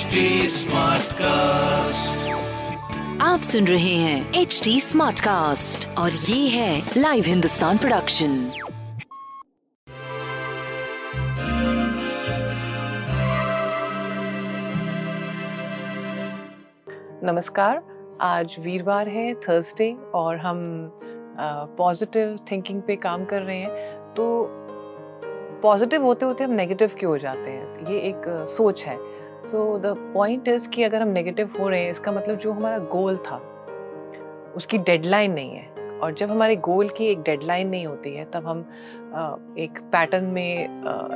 Smart cast आप सुन रहे हैं एच डी स्मार्ट कास्ट और ये है लाइव हिंदुस्तान प्रोडक्शन नमस्कार आज वीरवार है थर्सडे और हम पॉजिटिव थिंकिंग पे काम कर रहे हैं। तो पॉजिटिव होते होते हम नेगेटिव क्यों हो जाते हैं? ये एक सोच है। सो द पॉइंट इज़ कि अगर हम नेगेटिव हो रहे हैं इसका मतलब जो हमारा गोल था उसकी डेडलाइन नहीं है। और जब हमारे गोल की एक डेडलाइन नहीं होती है तब हम एक पैटर्न में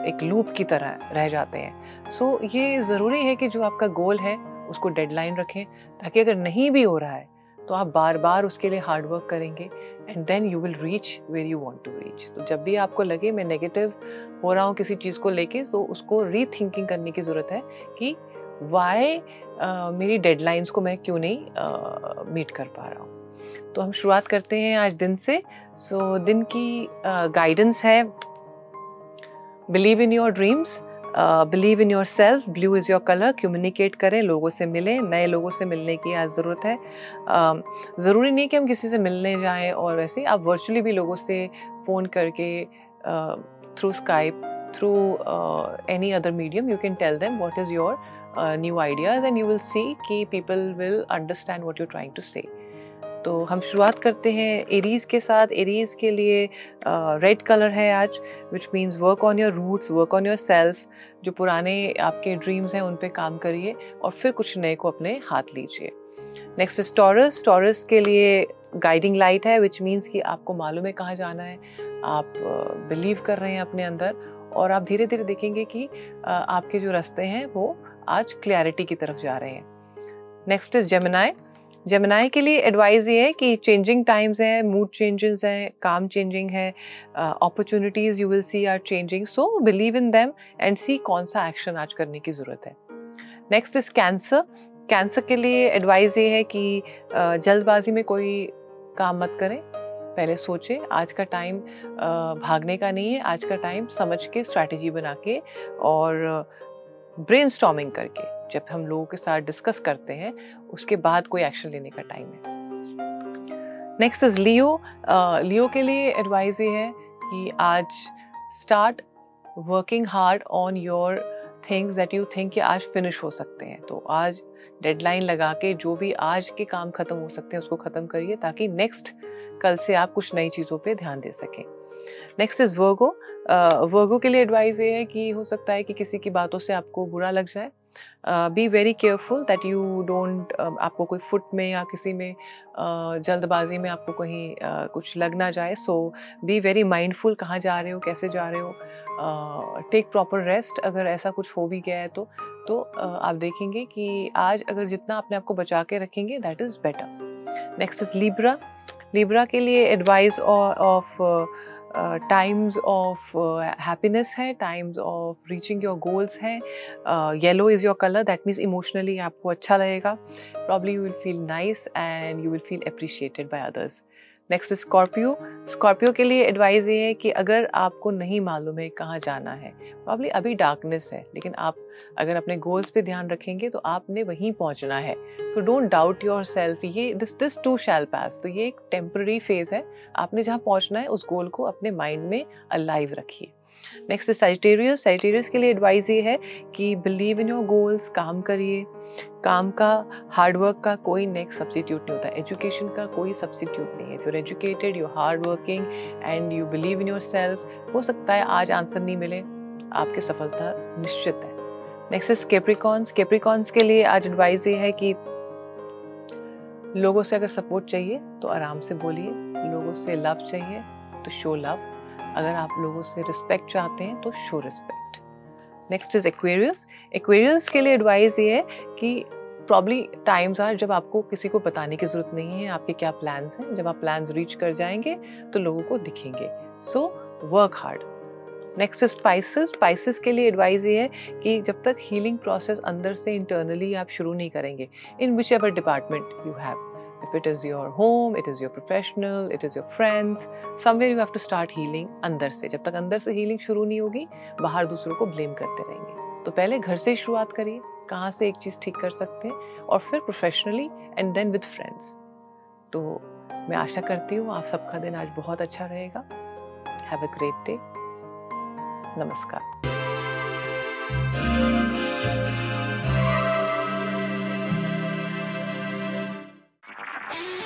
एक लूप की तरह रह जाते हैं। सो so, ये ज़रूरी है कि जो आपका गोल है उसको डेडलाइन रखें ताकि अगर नहीं भी हो रहा है तो आप बार बार उसके लिए हार्ड वर्क करेंगे and then you will reach where you want to reach तो जब भी आपको लगे मैं नेगेटिव हो रहा हूँ किसी चीज़ को लेके तो उसको री थिंकिंग करने की ज़रूरत है कि वाई uh, मेरी डेडलाइंस को मैं क्यों नहीं मीट uh, कर पा रहा हूँ। तो हम शुरुआत करते हैं आज दिन से। सो so, दिन की गाइडेंस uh, है believe in your dreams believe in yourself blue is your colour communicate करें, लोगों से मिलें, नए लोगों से मिलने की आज ज़रूरत है। um, ज़रूरी नहीं कि हम किसी से मिलने जाएँ और वैसे आप वर्चुअली भी लोगों से फ़ोन करके through Skype through any other medium you can tell them what is your new ideas and you will see कि people will understand what you trying to say तो हम शुरुआत करते हैं एरीज के साथ। एरीज के लिए रेड uh, कलर है आज which means work on your roots work on yourself जो पुराने आपके ड्रीम्स हैं उन पे काम करिए और फिर कुछ नए को अपने हाथ लीजिए। नेक्स्ट इज़ टॉरस टॉरस के लिए गाइडिंग लाइट है विच मीन्स कि आपको मालूम है कहाँ जाना है आप बिलीव कर रहे हैं अपने अंदर और आप धीरे धीरे देखेंगे कि आपके जो रास्ते हैं वो आज क्लैरिटी की तरफ़ जा रहे हैं। नेक्स्ट इज़ जेमिनाई जेमिनाई के लिए एडवाइज़ ये है कि चेंजिंग टाइम्स हैं मूड चेंजेस हैं, काम चेंजिंग है opportunities you will see are changing so believe in them and see कौन सा एक्शन आज करने की ज़रूरत है। नेक्स्ट इज़ कैंसर कैंसर के लिए एडवाइज़ ये है कि जल्दबाजी में कोई काम मत करें। पहले सोचें, आज का टाइम भागने का नहीं है, आज का टाइम समझ के स्ट्रैटेजी बना के और ब्रेन करके। जब हम लोगों के साथ डिस्कस करते हैं, उसके बाद कोई एक्शन लेने का टाइम है। नेक्स्ट इज़ लियो लियो के लिए एडवाइस ये है कि आज start working hard on your things that you think कि आज फिनिश हो सकते हैं। तो आज डेडलाइन लगा के जो भी आज के काम खत्म हो सकते हैं, उसको खत्म करिए ताकि नेक्स्ट कल से आप कुछ नई चीज़ों पे ध्यान दे सकें। नेक्स्ट इज़ वर्गो वर्गो के लिए एडवाइस ये है कि हो सकता है कि किसी की बातों से आपको बुरा लग जाए। Be very careful that you don't आपको कोई फुट में या किसी में uh, जल्दबाजी में आपको कहीं uh, कुछ लग ना जाए। सो बी वेरी माइंडफुल कहाँ जा रहे हो कैसे जा रहे हो। टेक प्रॉपर रेस्ट अगर ऐसा कुछ हो भी गया है तो तो uh, आप देखेंगे कि आज अगर जितना अपने आप को बचा के रखेंगे that is better next is Libra Libra के लिए advice of times of happiness है times of reaching your goals हैं yellow is your colour that means emotionally आपको अच्छा लगेगा. Probably you will feel nice and you will feel appreciated by others next Scorpio Scorpio के लिए advice ये है कि अगर आपको नहीं मालूम है कहाँ जाना है प्रॉब्ली अभी डार्कनेस है, लेकिन आप अगर अपने गोल्स पे ध्यान रखेंगे तो आपने वहीं पहुँचना है। So don't doubt yourself ये this this too shall pass तो ये एक टेम्प्रेरी फ़ेज़ है। आपने जहाँ पहुँचना है, उस गोल को अपने माइंड में अलाइव रखिए। नेक्स्ट सेजिटेरियस सेजिटेरियस के लिए एडवाइस ये है कि बिलीव इन योर गोल्स काम करिए। काम का हार्डवर्क का कोई नेक्स्ट सब्सिट्यूट नहीं होता। एजुकेशन का कोई सब्सिट्यूट नहीं है। फिर educated you hard working and you believe in yourself हो सकता है आज आंसर नहीं मिले। आपकी सफलता निश्चित है। नेक्स्ट इज़ केप्रिकॉन्स केप्रिकॉन्स के लिए आज एडवाइस ये है कि लोगों से अगर सपोर्ट चाहिए तो आराम से बोलिए। लोगों से लव चाहिए तो शो लव अगर आप लोगों से रिस्पेक्ट चाहते हैं तो show respect next is Aquarius Aquarius के लिए एडवाइस ये है कि प्रॉब्ली टाइम्स आर जब आपको किसी को बताने की ज़रूरत नहीं है, आपके क्या प्लान्स हैं? जब आप प्लान्स रीच कर जाएँगे तो लोगों को दिखेंगे. So work hard next is Pisces Pisces के लिए एडवाइस ये है कि जब तक हीलिंग प्रोसेस अंदर से इंटरनली आप शुरू नहीं करेंगे in whichever department you have if it is your home, it is your professional, it is your friends, somewhere you have to start healing अंदर से। जब तक अंदर से हीलिंग शुरू नहीं होगी, बाहर दूसरों को ब्लेम करते रहेंगे। तो पहले घर से ही शुरुआत करिए, कहाँ से एक चीज़ ठीक कर सकते हैं और फिर professionally and then with friends तो मैं आशा करती हूँ आप सबका दिन आज बहुत अच्छा रहेगा। हैव अ ग्रेट डे नमस्कार।